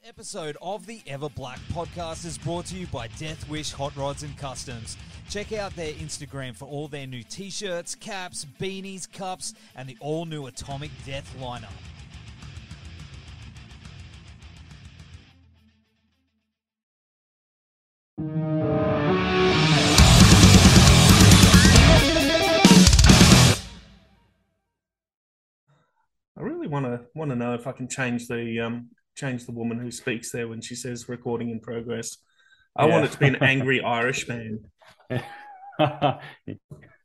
This episode of the Ever Black podcast is brought to you by Death Wish Hot Rods and Customs. Check out their Instagram for all their new t shirts, caps, beanies, cups, and the all new Atomic Death lineup. I really want to want to know if I can change the um change the woman who speaks there when she says recording in progress. I Yeah. want it to be an angry Irish man.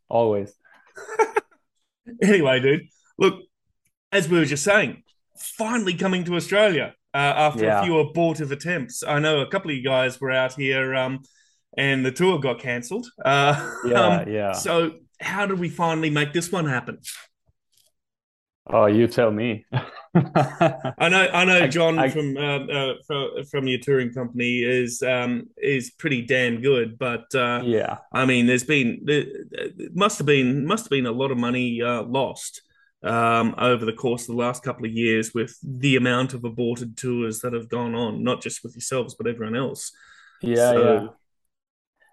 Always. Anyway, dude, look, as we were just saying, finally coming to Australia uh, after Yeah. a few abortive attempts. I know a couple of you guys were out here, um, and the tour got cancelled. Uh, Yeah, um, yeah. So, how did we finally make this one happen? Oh, you tell me. I know, I know, John I- from um, uh, from from your touring company is um, is pretty damn good, but uh, Yeah, I mean, there's been there it must have been must have been a lot of money uh, lost um, over the course of the last couple of years with the amount of aborted tours that have gone on, not just with yourselves but everyone else. yeah, So- yeah.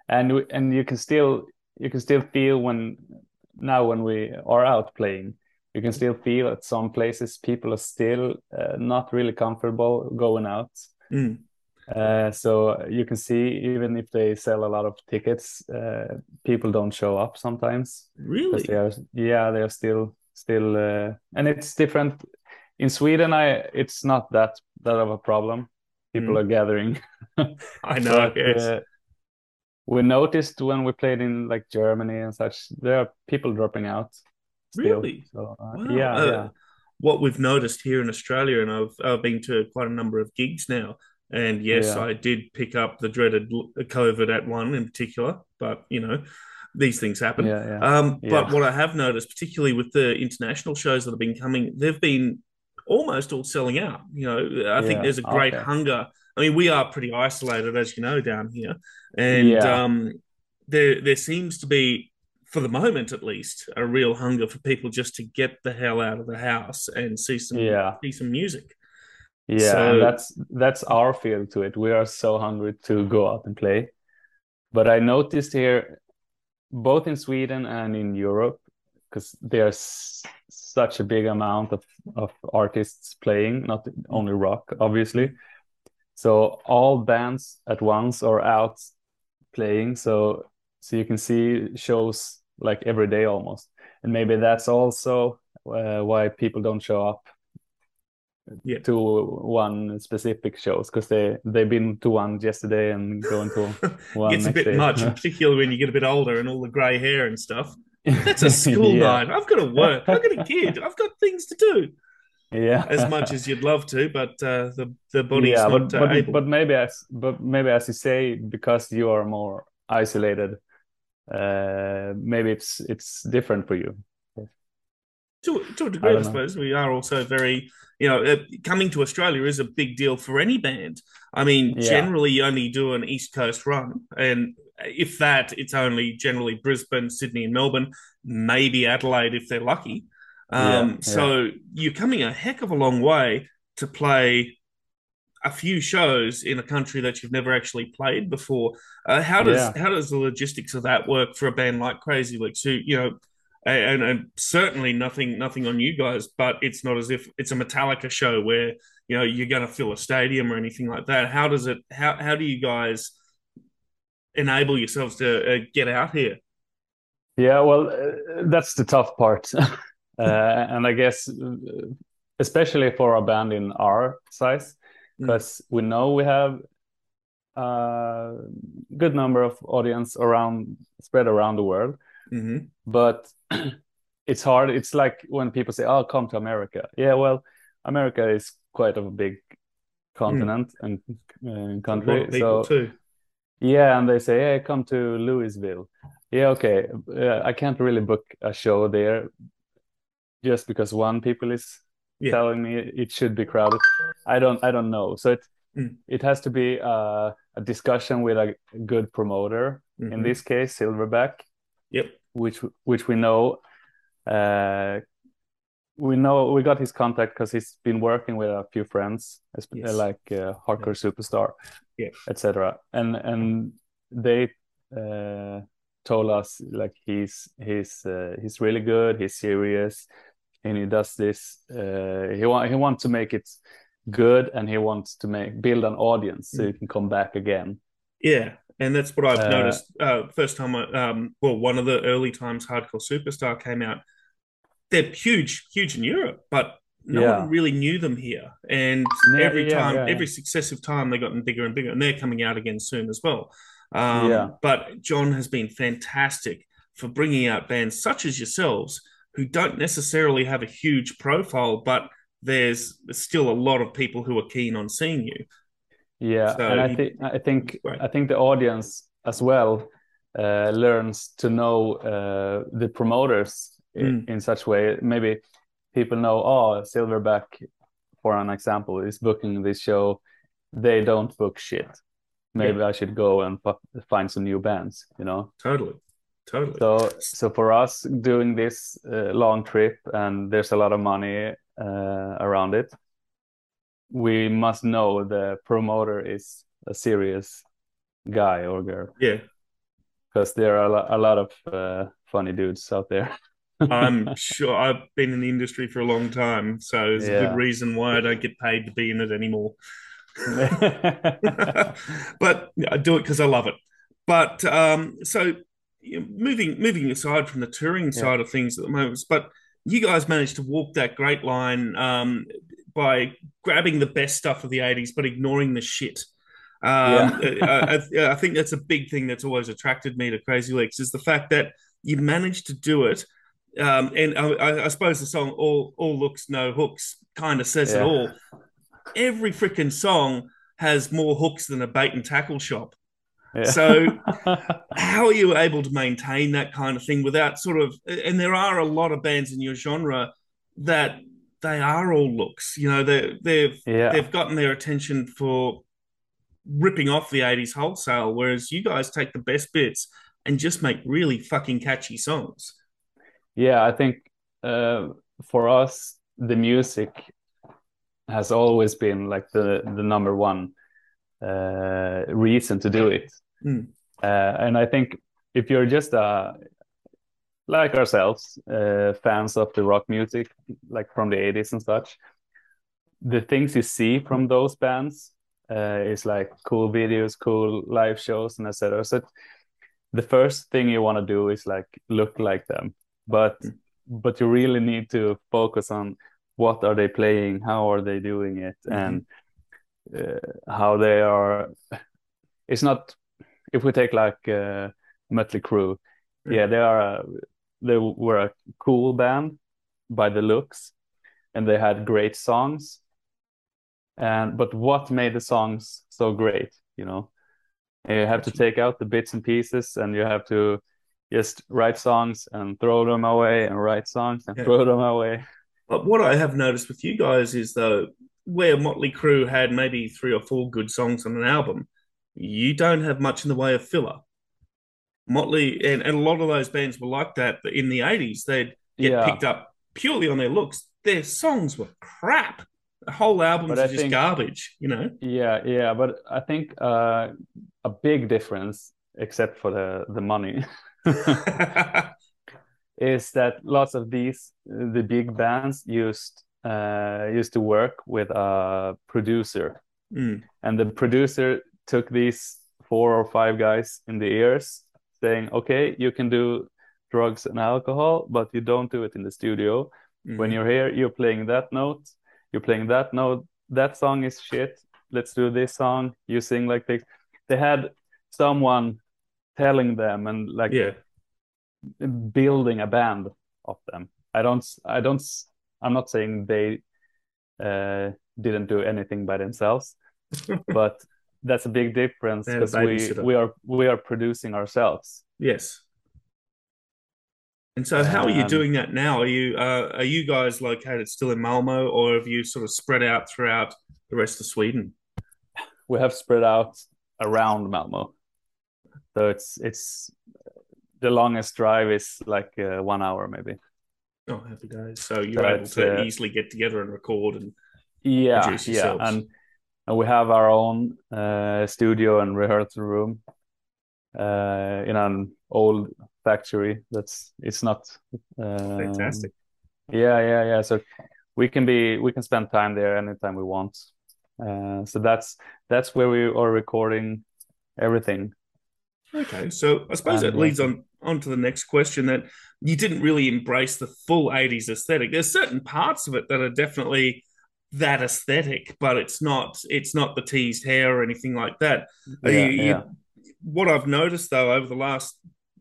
And and you can still you can still feel when now when we are out playing, you can still feel at some places people are still uh, not really comfortable going out. Mm. Uh, so you can see even if they sell a lot of tickets, uh, people don't show up sometimes. Really? they are yeah they are still still uh, and it's different in Sweden I it's not that that of a problem people Mm. are gathering I know. But, uh, we noticed when we played in like Germany and such there are people dropping out still Really? so uh, Wow. yeah Uh, yeah What we've noticed here in Australia, and I've I've been to quite a number of gigs now, and yes, Yeah. I did pick up the dreaded COVID at one in particular, but you know, these things happen. yeah yeah Um, Yeah. But what I have noticed, particularly with the international shows that have been coming, they've been almost all selling out. You know, I think there's a great okay. hunger. I mean, we are pretty isolated, as you know, down here, and um, there there seems to be, for the moment at least, a real hunger for people just to get the hell out of the house and see some Yeah. see some music. Yeah, So- and that's that's our feel to it. We are so hungry to go out and play. But I noticed here, both in Sweden and in Europe, because there's such a big amount of, of artists playing, not only rock, obviously. So all bands at once are out playing. So so you can see shows like every day almost. And maybe that's also uh, why people don't show up Yeah. to one specific shows because they they've been to one yesterday and going to one Gets a bit day. much, particularly when you get a bit older and all the grey hair and stuff. That's a school Yeah. night. I've got to work. I've got a kid. I've got things to do. Yeah, as much as you'd love to, but uh, the the body's yeah, not but uh, but, able. but maybe as but maybe as you say because you are more isolated, uh, maybe it's it's different for you. to, to a I degree, I, don't suppose we are also very, you know, uh, coming to Australia is a big deal for any band. I mean, Yeah. generally you only do an East Coast run, and if that, it's only generally Brisbane, Sydney, and Melbourne, maybe Adelaide if they're lucky. Um, Yeah, So you're coming a heck of a long way to play a few shows in a country that you've never actually played before. Uh, how does Yeah. how does the logistics of that work for a band like Crazy Lixx? Who you know, and, and certainly nothing nothing on you guys, but it's not as if it's a Metallica show where you know you're going to fill a stadium or anything like that. How does it? How how do you guys enable yourselves to uh, get out here? Yeah, well, uh, that's the tough part. uh, and I guess, uh, especially for a band in our size, Mm. because we know we have a good number of audience around, spread around the world, hmm but it's hard. It's like when people say, "Oh, come to America." Yeah, well, America is quite of a big continent and uh, country, so too. yeah, and they say, "Hey, come to Louisville." Yeah, okay. Uh, I can't really book a show there just because one people is Yeah. telling me it should be crowded. I don't, I don't know. So it Mm. it has to be uh, a discussion with a good promoter. In Mhm. this case, Silverback, Yep. which which we know uh, we know we got his contact because he's been working with a few friends, Yes. like uh, Hardcore Superstar, Yeah. etc. And and they uh, told us like he's he's uh, he's really good, he's serious, and he does this. Uh, he want he wants to make it good, and he wants to make build an audience so Mm. you can come back again. Yeah, and that's what I've Uh, noticed. Uh, first time, I, um, well, one of the early times Hardcore Superstar came out, they're huge, huge in Europe, but no Yeah. one really knew them here. And Yeah, every yeah, time, every successive time, they've gotten bigger and bigger, and they're coming out again soon as well. Um, Yeah. But John has been fantastic for bringing out bands such as yourselves who don't necessarily have a huge profile, but there's still a lot of people who are keen on seeing you. Yeah, So and I think I think Right. I think the audience as well uh, learns to know uh, the promoters i- Mm. in such way. Maybe people know, oh, Silverback, for an example, is booking this show. They don't book shit. Maybe I should go and find some new bands. You know. Totally, totally. So so for us doing this uh, long trip and there's a lot of money uh, around it, we must know the promoter is a serious guy or girl yeah. because there are a, lo- a lot of uh, funny dudes out there. I'm sure I've been in the industry for a long time, so there's a good reason why I don't get paid to be in it anymore. but I do it because I love it. But um, so moving moving aside from the touring side of things at the moment, but you guys managed to walk that great line um, by grabbing the best stuff of the '80s, but ignoring the shit. Um, I, I, I think that's a big thing that's always attracted me to Crazy Lixx is the fact that you managed to do it. Um, and I, I suppose the song "All All Looks No Hooks" kind of says it all. Every freaking song has more hooks than a bait and tackle shop. Yeah. So- How are you able to maintain that kind of thing without sort of? And there are a lot of bands in your genre that they are all looks. You know, they they've yeah, they've gotten their attention for ripping off the 80s wholesale, whereas you guys take the best bits and just make really fucking catchy songs. yeah. I think uh, for us, the music has always been like the the number one uh, reason to do it. Mm. Uh, and I think if you're just uh, like ourselves, uh, fans of the rock music, like from the 80s and such, the things you see from those bands uh, is like cool videos, cool live shows, and etc. So the first thing you want to do is like look like them, but Mm. but you really need to focus on what are they playing, how are they doing it, Mhm. and how they are. It's not if we take like uh, Mötley Crüe, Mm. yeah, they are a, they were a cool band by the looks, and they had great songs. And but what made the songs so great? You know, you have to take out the bits and pieces, and you have to just write songs and throw them away, and write songs and Yeah. throw them away. But what I have noticed with you guys is though, where Motley Crue had maybe three or four good songs on an album, you don't have much in the way of filler. Motley and, and a lot of those bands were like that But in the 80s. They'd get Yeah. picked up purely on their looks. Their songs were crap. The whole albums are just think- garbage, you know? Yeah, yeah, but I think uh, a big difference, except for the the money, is that lots of these the big bands used uh, used to work with a producer, Mm, and the producer took these four or five guys in the ears, saying, "Okay, you can do drugs and alcohol, but you don't do it in the studio. mhm. When you're here, you're playing that note, you're playing that note. That song is shit. Let's do this song. You sing like this." They had someone telling them and like yeah, building a band of them. I don't, I don't, I'm not saying they uh, didn't do anything by themselves, but that's a big difference They had a because we we are we are producing ourselves. yes. And so, how are you Um, doing that now? Are you uh, are you guys located still in Malmo, or have you sort of spread out throughout the rest of Sweden? We have spread out around Malmo, so it's it's the longest drive is like uh, one hour maybe. Oh, happy days! So you're able to uh, easily get together and record, and yeah Produce yeah and, and we have our own uh, studio and rehearsal room uh, in an old factory that's it's not um, fantastic. yeah yeah yeah so we can be we can spend time there anytime we want uh, so that's that's where we are recording everything Okay, so I suppose And, that leads on on to the next question that you didn't really embrace the full 80s aesthetic. There's certain parts of it that are definitely that aesthetic, but it's not it's not the teased hair or anything like that. Yeah, you- you- what I've noticed though over the last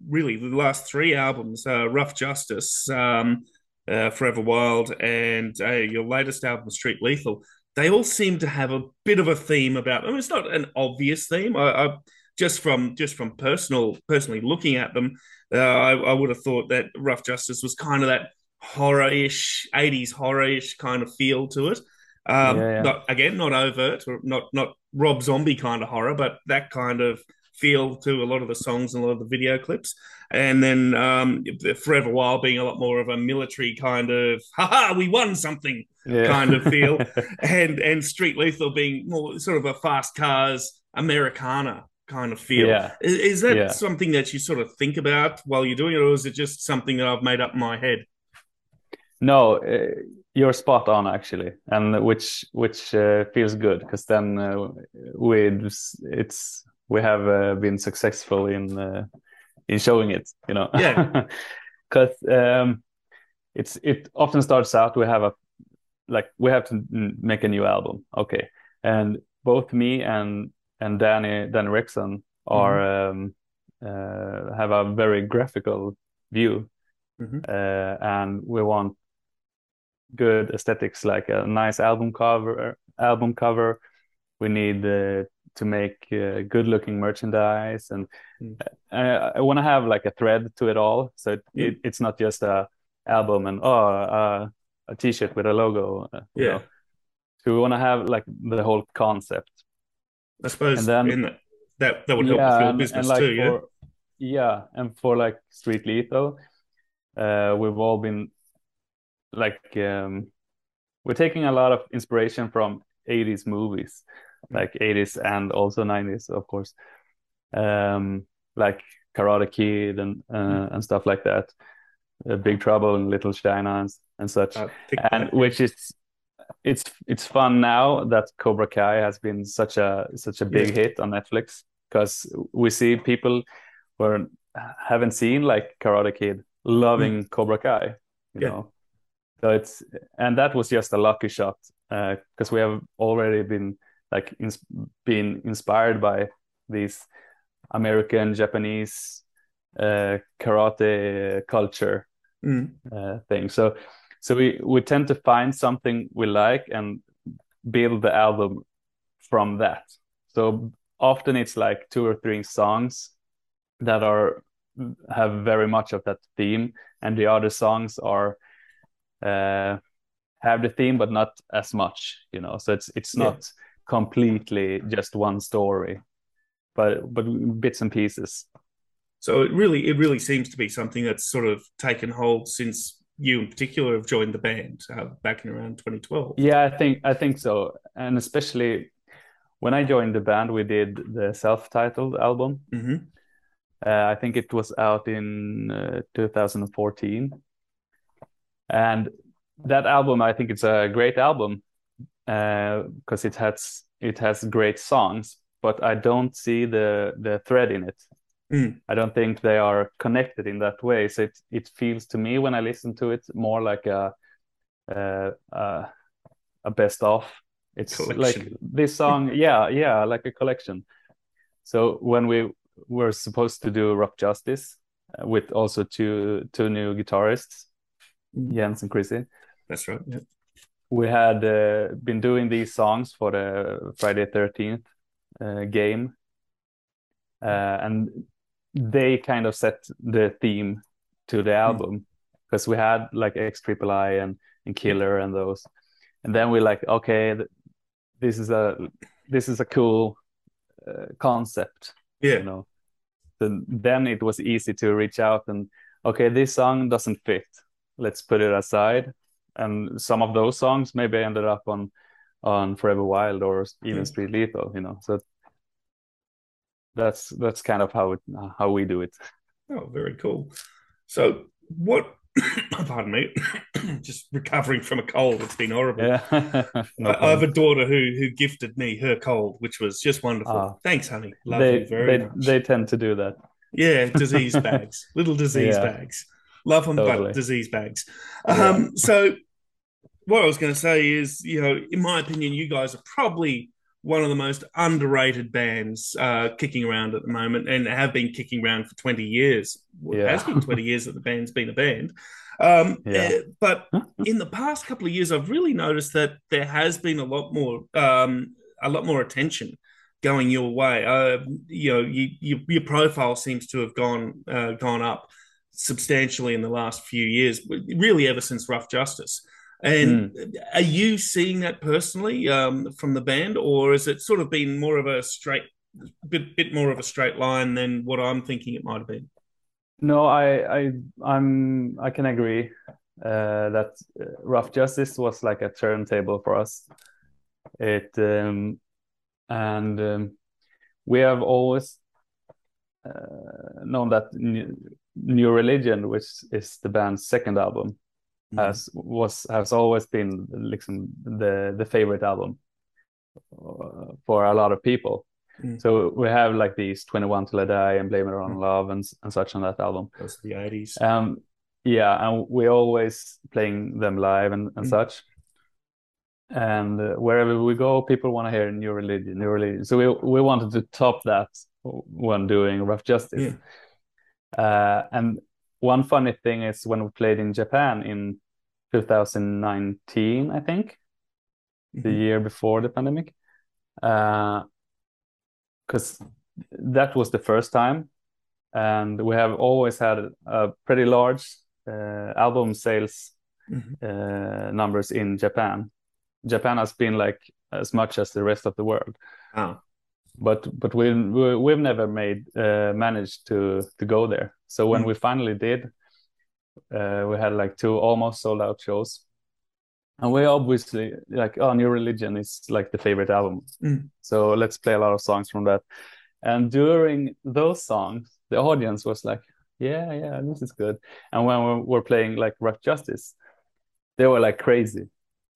really the last three albums, uh, Ruff Justice, um, uh, Forever Wild, and uh, your latest album, Street Lethal, they all seem to have a bit of a theme about them. It's not an obvious theme. I, I just from just from personal personally looking at them, uh, I, I would have thought that Ruff Justice was kind of that horror-ish, 80s horror-ish kind of feel to it. Um, Yeah, yeah. Not again, not overt or not not Rob Zombie kind of horror, but that kind of feel to a lot of the songs and a lot of the video clips. And then um, Forever Wild being a lot more of a military kind of, haha, we won something yeah. kind of feel. and and Street Lethal being more sort of a fast cars Americana kind of feel. Yeah. Is, is that Yeah. something that you sort of think about while you're doing it, or is it just something that I've made up in my head? No, uh, you're spot on actually, and which which uh, feels good because then uh, we it's we have uh, been successful in uh, in showing it, you know. Yeah. Because um, it's it often starts out we have a like we have to make a new album, okay, and both me and and Danny Danny Rexon are um, uh, have a very graphical view Mhm. uh, and we want good aesthetics like a nice album cover album cover we need uh, to make uh, good looking merchandise and Mm. uh, i want to have like a thread to it all so it, it, it's not just a album and oh uh, a t-shirt with a logo uh, you Yeah. know. so we want to have like the whole concept I suppose And then- in that, that would help with your business like too, yeah. for, yeah, and for like Street Lethal, uh, we've all been like um, we're taking a lot of inspiration from 80s movies, like 80s and also 90s, of course, um, like Karate Kid and uh, and stuff like that, uh, Big Trouble and Little China and, and such. And which is it's it's fun now that Cobra Kai has been such a such a big hit on Netflix because we see people who are, haven't seen like Karate Kid loving Cobra Kai, you Yeah. know. So it's and that was just a lucky shot because we have already been like been inspired by these American Japanese uh, karate culture Mm. uh, thing. So so we we tend to find something we like and build the album from that. So often it's like two or three songs that are have very much of that theme, and the other songs are uh, have the theme but not as much. You know, so it's it's Yeah. not completely just one story, but but bits and pieces. So it really it really seems to be something that's sort of taken hold since you in particular have joined the band uh, back in around 2012. Yeah, I think I think so, and especially when I joined the band, we did the self-titled album. hmm Uh, I think it was out in uh, 2014, and that album, I think it's a great album because it has it has great songs, but I don't see the the thread in it. Mm. I don't think they are connected in that way. So it it feels to me when I listen to it more like a uh, uh, a best of. It's Collection. like this song, yeah, yeah, like a collection. So when we were supposed to do Rock Justice uh, with also two two new guitarists, Mm. Jens and Chrissie, That's right. Yeah. we had uh, been doing these songs for the Friday Thirteenth uh, game, uh, and they kind of set the theme to the hmm. album because we had like X Triple I and and hmm. Killer and those, and then we like okay, th- this is a this is a cool uh, concept, Yeah. you know. So then it was easy to reach out and okay, this song doesn't fit. let's put it aside. And some of those songs maybe ended up on on Forever Wild or even hmm. Street Lethal, you know. So that's that's kind of how it how we do it. Oh, very cool. So what pardon me, just recovering from a cold. It's been horrible. Yeah. no I, I have a daughter who who gifted me her cold, which was just wonderful. Ah. Thanks, honey. Love they you very they, much. they tend to do that. Yeah, disease bags, little disease Yeah. bags. Love them, Totally. but disease bags. Yeah. Um, so, what I was going to say is, you know, in my opinion, you guys are probably one of the most underrated bands uh, kicking around at the moment, and have been kicking around for twenty years. Well, It Yeah. has been twenty years that the band's been a band. Um, Yeah. eh, but in the past couple of years, I've really noticed that there has been a lot more, um, a lot more attention going your way. Uh, you know, you, you, your profile seems to have gone uh, gone up substantially in the last few years, really ever since Ruff Justice. And are you seeing that personally um, from the band, or has it sort of been more of a straight, bit, bit more of a straight line than what I'm thinking it might have been? No, I, I, I'm, I can agree uh, that uh, Ruff Justice was like a turntable for us. It, um, and um, we have always uh, known that New, New Religion, which is the band's second album, has was has always been liksom the the favorite album uh, for a lot of people. Mm. So we have like these 21 Till I Die and Blame It On Love and, and such on that album. Those the 80s. Um, yeah, and we always playing them live and, and Mm. such. And uh, wherever we go, people want to hear New Religion, New Religion. So we we wanted to top that when doing Ruff Justice. Uh, and one funny thing is when we played in Japan in 2019, I think, the Mhm. year before the pandemic, because that was the first time, and we have always had a pretty large uh, album sales Mhm. uh, numbers in Japan. Japan has been like as much as the rest of the world, but but we, we we've never made uh, managed to to go there. So when Mm. we finally did, uh, we had like two almost sold out shows, and we obviously like oh, New Religion is like the favorite album, Mm. so let's play a lot of songs from that. And during those songs, the audience was like, yeah, yeah, this is good. And when we were playing like Ruff Justice, they were like crazy.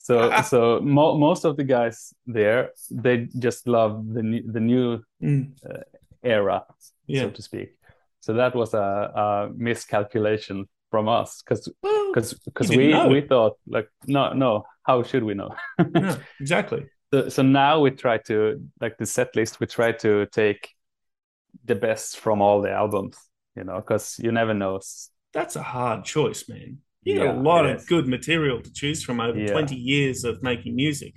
So so mo most of the guys there, they just love the new the new Mm. era, Yeah. so to speak. So that was a, a miscalculation from us because because because we know. we thought like no no how should we know? no, exactly. So, so now we try to like the set list. We try to take the best from all the albums, you know, because you never know. That's a hard choice, man. You got a lot of good material to choose from over Yeah. 20 years of making music.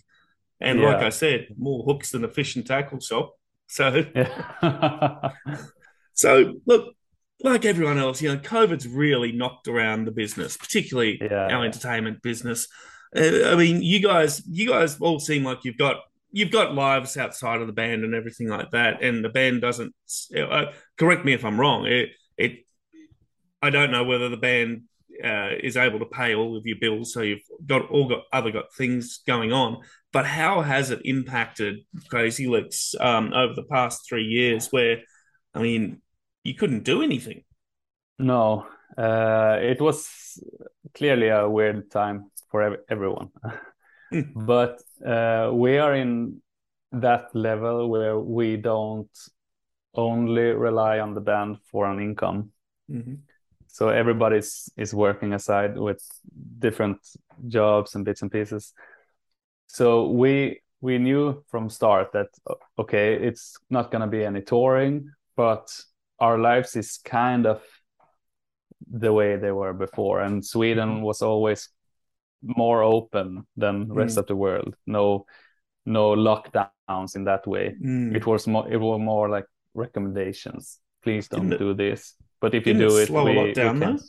And like I said, more hooks than a fish and tackle shop. So, Yeah, so look, like everyone else, you know, COVID's really knocked around the business, particularly Yeah, our entertainment business. Uh, I mean, you guys, you guys all seem like you've got you've got lives outside of the band and everything like that, and the band doesn't. Uh, correct me if I'm wrong. It, it I don't know whether the band uh, is able to pay all of your bills, so you've got all got other got things going on. But how has it impacted Crazy Lixx um, over the past three years? Where, I mean, you couldn't do anything. no, uh, it was clearly a weird time for ev everyone, Hmm. but uh, we are in that level where we don't only rely on the band for an income. Mhm. So everybody's is working aside with different jobs and bits and pieces. So we we knew from start that okay it's not going to be any touring but our lives is kind of the way they were before. And sweden was always more open than the rest Mm. of the world. No no lockdowns in that way. Mm. it was more it was more like recommendations. Please don't do this but if you didn't do it it slow a lot we down, though?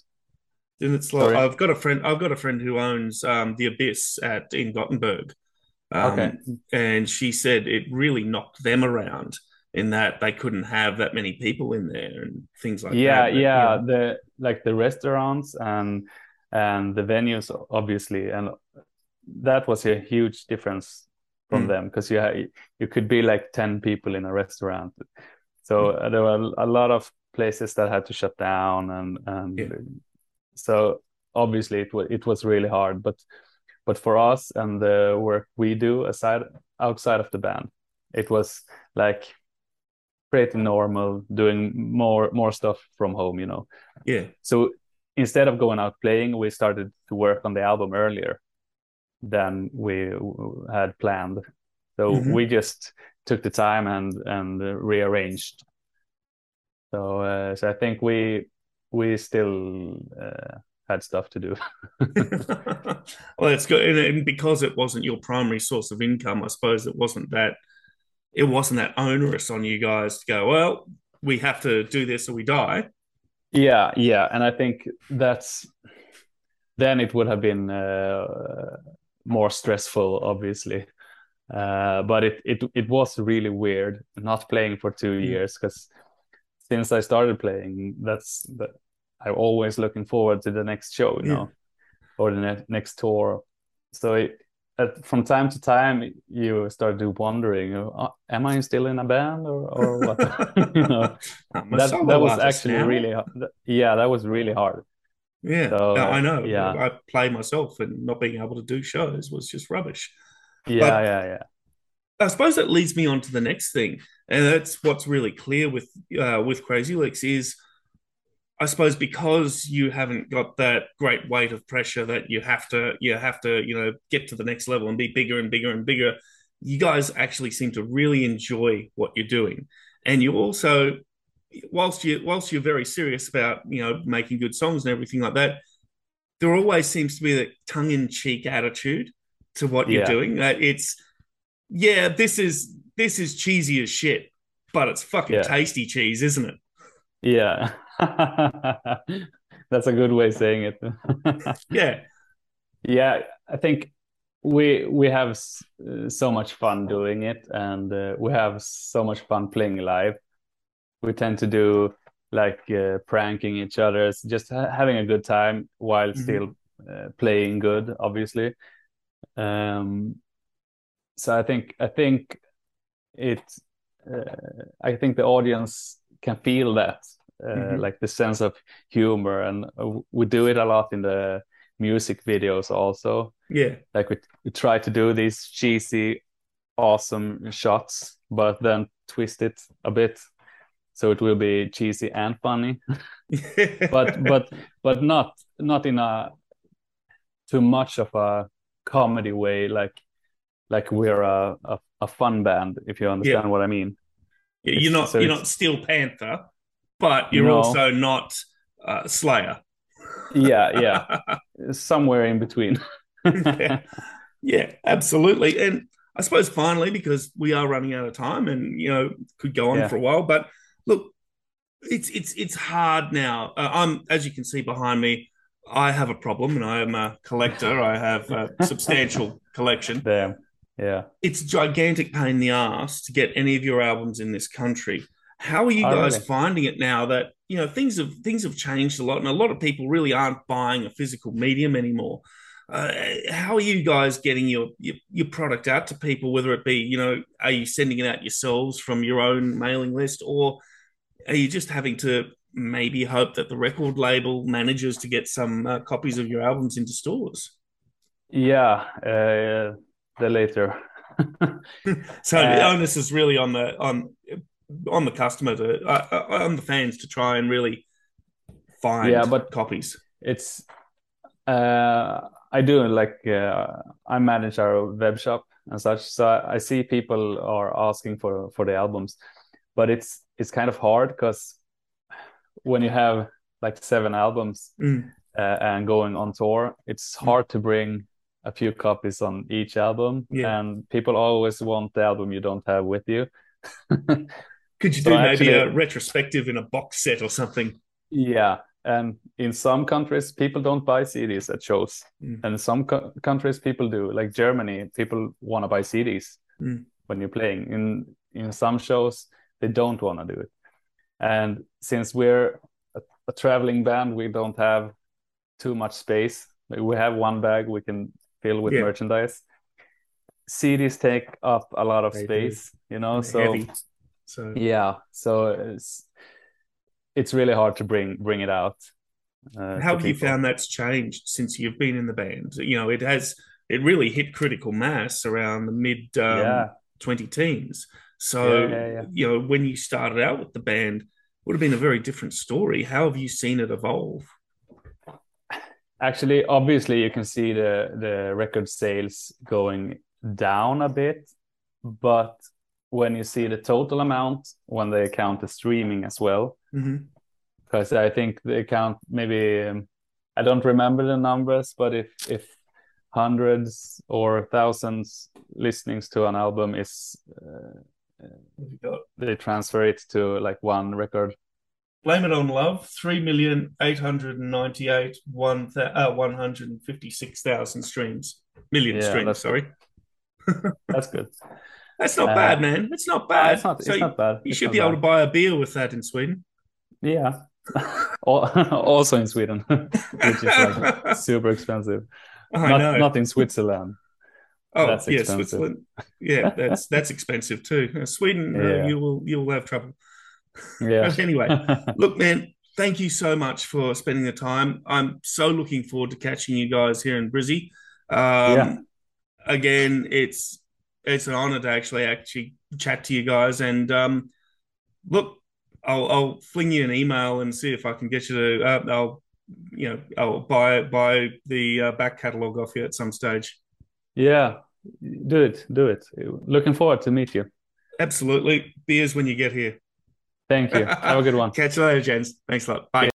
Then it's like Sorry? I've got a friend. I've got a friend who owns um, the Abyss at in Gothenburg, um, Okay. and she said it really knocked them around in that they couldn't have that many people in there and things like yeah that. But, yeah you know, the like the restaurants and and the venues obviously and that was a huge difference from Mm. them because you ha- you could be like 10 people in a restaurant so Mm. there were a lot of places that had to shut down and and Yeah. so obviously it was it was really hard but but for us and the work we do aside outside of the band it was like pretty normal doing more more stuff from home you know Yeah. so instead of going out playing we started to work on the album earlier than we had planned so Mhm. we just took the time and and rearranged so uh, so i think we we still uh, had stuff to do well, it's good, and, and because it wasn't your primary source of income, I suppose it wasn't that it wasn't that onerous on you guys to go. Well, we have to do this or we die. Yeah, yeah, and I think that's then it would have been uh, more stressful, obviously. Uh, but it, it it was really weird not playing for two Mm. years because since I started playing, that's that I'm always looking forward to the next show, you Yeah. know, or the ne- next tour. So it, at, from time to time, you start to wondering, uh, am I still in a band or or what? you know, that that was actually now. really yeah that was really hard yeah. so, No, I know. yeah. I play myself, and not being able to do shows was just rubbish. yeah But- yeah yeah I suppose that leads me on to the next thing, and that's what's really clear with uh, with Crazy Lixx is, I suppose because you haven't got that great weight of pressure that you have to you have to you know get to the next level and be bigger and bigger and bigger. You guys actually seem to really enjoy what you're doing, and you also, whilst you whilst you're very serious about you know making good songs and everything like that, there always seems to be that tongue in cheek attitude to what you're doing. Uh, it's yeah, this is this is cheesy as shit, but it's fucking Yeah. tasty cheese, isn't it? yeah that's a good way of saying it Yeah, yeah i think we we have uh, so much fun doing it and uh, we have so much fun playing live we tend to do like uh, pranking each other just ha- having a good time while Mhm. still uh, playing good obviously um so i think i think it uh, i think the audience can feel that uh, Mhm. like the sense of humor and uh, we do it a lot in the music videos also. Yeah, like we, we try to do these cheesy awesome shots but then twist it a bit so it will be cheesy and funny. But but but not not in a too much of a comedy way like like we're a a, a fun band if you understand what i mean Yeah, you're not So you're not Steel Panther, but you're No. also not uh, Slayer. yeah yeah somewhere in between Yeah. Yeah, absolutely. And I suppose finally, because we are running out of time, and you know, could go on Yeah. for a while. But look, it's it's it's hard now. Uh, I'm, as you can see behind me, I have a problem, and I am a collector. I have a substantial collection. Damn. Yeah It's a gigantic pain in the ass to get any of your albums in this country. How are you guys really? finding it now that you know things have things have changed a lot, and a lot of people really aren't buying a physical medium anymore? Uh, how are you guys getting your, your your product out to people? Whether it be you know, are you sending it out yourselves from your own mailing list, or are you just having to maybe hope that the record label manages to get some uh, copies of your albums into stores? yeah uh, the later So Uh, the onus is really on the on on the customer to uh, uh, on the fans to try and really find Yeah, but- copies. it's uh i do like uh, i manage our web shop and such so I, I see people are asking for for the albums but it's it's kind of hard because when you have like seven albums Mm. uh, and going on tour it's hard to bring a few copies on each album Yeah. and people always want the album you don't have with you Could you So do maybe actually- a retrospective in a box set or something? Yeah, and in some countries, people don't buy CDs at shows, Mm. and in some co- countries, people do. Like Germany, people want to buy CDs Mm. when you're playing. In in some shows, they don't want to do it. And since we're a, a traveling band, we don't have too much space. We have one bag we can fill with Yeah. merchandise. CDs take up a lot of They do. space, you know. So heavy. So yeah, so it's it's really hard to bring bring it out. Uh, how have you found that's changed since you've been in the band? You know, it has it really hit critical mass around the mid um, Yeah. 20 teens. So, yeah, yeah. you know, when you started out with the band, would have been a very different story. How have you seen it evolve? Actually, obviously, you can see the the record sales going down a bit, but when you see the total amount, when they count the streaming as well, because I think they count maybe um, I don't remember the numbers, but if if hundreds or thousands listenings to an album is uh, What have you got? they transfer it to like one record. Blame It on Love, 3,898, one uh, 156,000 streams. Million Yeah, streams, that's- sorry. That's good. That's not Uh, bad, man. It's not bad. it's not. So not bad. you It's should be able to buy a beer with that in Sweden. Yeah. Also in Sweden, which is like super expensive. I not, know. not in Switzerland. oh, that's yeah, expensive. Switzerland. Yeah, that's that's expensive too. Uh, Sweden, uh, you will you will have trouble. Yeah. But anyway, look, man, thank you so much for spending the time. I'm so looking forward to catching you guys here in Brizzy. Um, Yeah. Again, it's it's an honor to actually actually chat to you guys. And um, look, I'll I'll fling you an email and see if I can get you to. Uh, I'll you know I'll buy buy the uh, back catalog off you at some stage. yeah. Do it. Do it. Looking forward to meet you. Absolutely, beers when you get here. Thank you. Have a good one. Catch you later, gents. Thanks a lot. Bye.